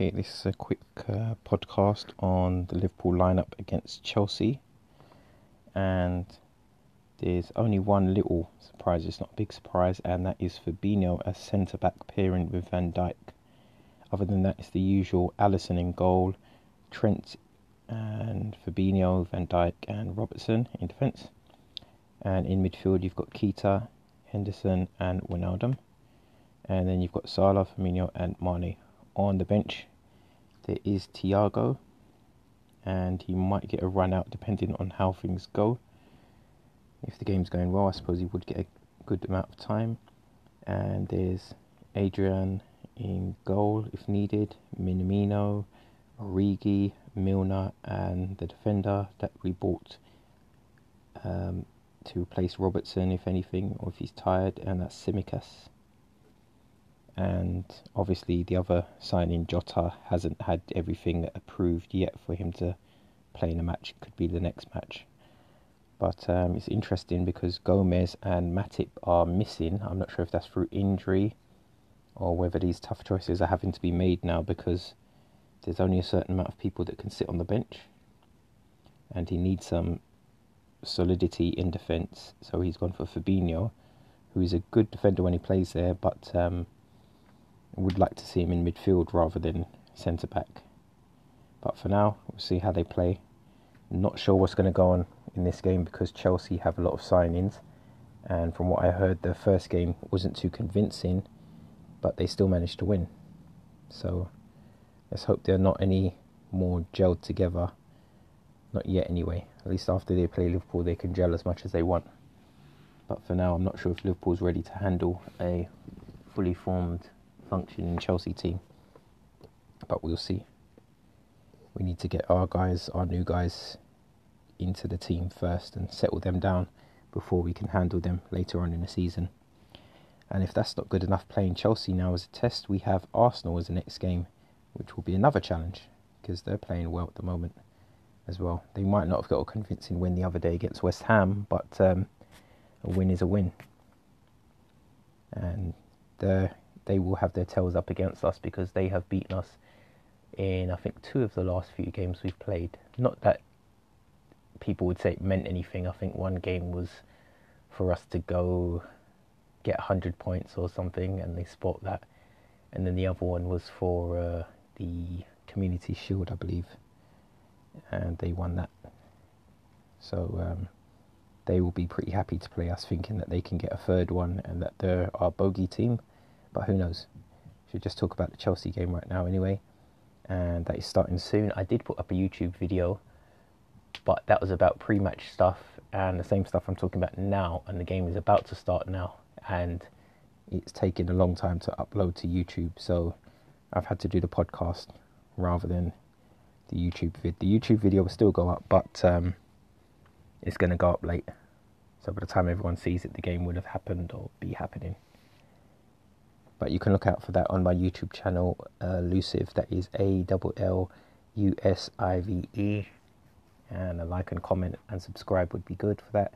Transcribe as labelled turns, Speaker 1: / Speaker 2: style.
Speaker 1: Okay, this is a quick uh, podcast on the Liverpool lineup against Chelsea, and there's only one little surprise. It's not a big surprise, and that is Fabinho as centre back pairing with Van Dijk. Other than that, it's the usual Alisson in goal, Trent and Fabinho, Van Dijk, and Robertson in defence. And in midfield, you've got Keita, Henderson, and Wijnaldum. And then you've got Salah, Firmino, and Mane on the bench there is Thiago, and he might get a run out depending on how things go. If the game's going well, I suppose he would get a good amount of time. And there's Adrian in goal if needed, Minamino, Origi, Milner, and the defender that we bought um, to replace Robertson if anything, or if he's tired, and that's Tsimikas and obviously the other signing Jota hasn't had everything approved yet for him to play in a match. It could be the next match. But um, it's interesting because Gomez and Matip are missing. I'm not sure if that's through injury or whether these tough choices are having to be made now because there's only a certain amount of people that can sit on the bench. And he needs some solidity in defence. So he's gone for Fabinho, who is a good defender when he plays there, but um, would like to see him in midfield rather than centre back. But for now, we'll see how they play. Not sure what's going to go on in this game because Chelsea have a lot of signings, and from what I heard, the first game wasn't too convincing, but they still managed to win. So let's hope they're not any more gelled together. Not yet, anyway. At least after they play Liverpool, they can gel as much as they want. But for now, I'm not sure if Liverpool's ready to handle a fully formed functioning Chelsea team. But we'll see. We need to get our guys, our new guys, into the team first and settle them down before we can handle them later on in the season. And if that's not good enough playing Chelsea now as a test, we have Arsenal as the next game, which will be another challenge because they're playing well at the moment as well. They might not have got a convincing win the other day against West Ham, but um, a win is a win. And the they will have their tails up against us because they have beaten us in I think two of the last few games we've played. Not that people would say it meant anything. I think one game was for us to go get 100 points or something, and they spot that. And then the other one was for uh, the Community Shield, I believe, and they won that. So um, they will be pretty happy to play us, thinking that they can get a third one and that they're our bogey team. But who knows? Should just talk about the Chelsea game right now anyway. And that is starting soon. I did put up a YouTube video, but that was about pre match stuff and the same stuff I'm talking about now. And the game is about to start now. And it's taken a long time to upload to YouTube. So I've had to do the podcast rather than the YouTube vid. The YouTube video will still go up, but um, it's going to go up late. So by the time everyone sees it, the game would have happened or be happening. But you can look out for that on my YouTube channel, uh, Lusive. That is A L L U S I V E. And a like and comment and subscribe would be good for that.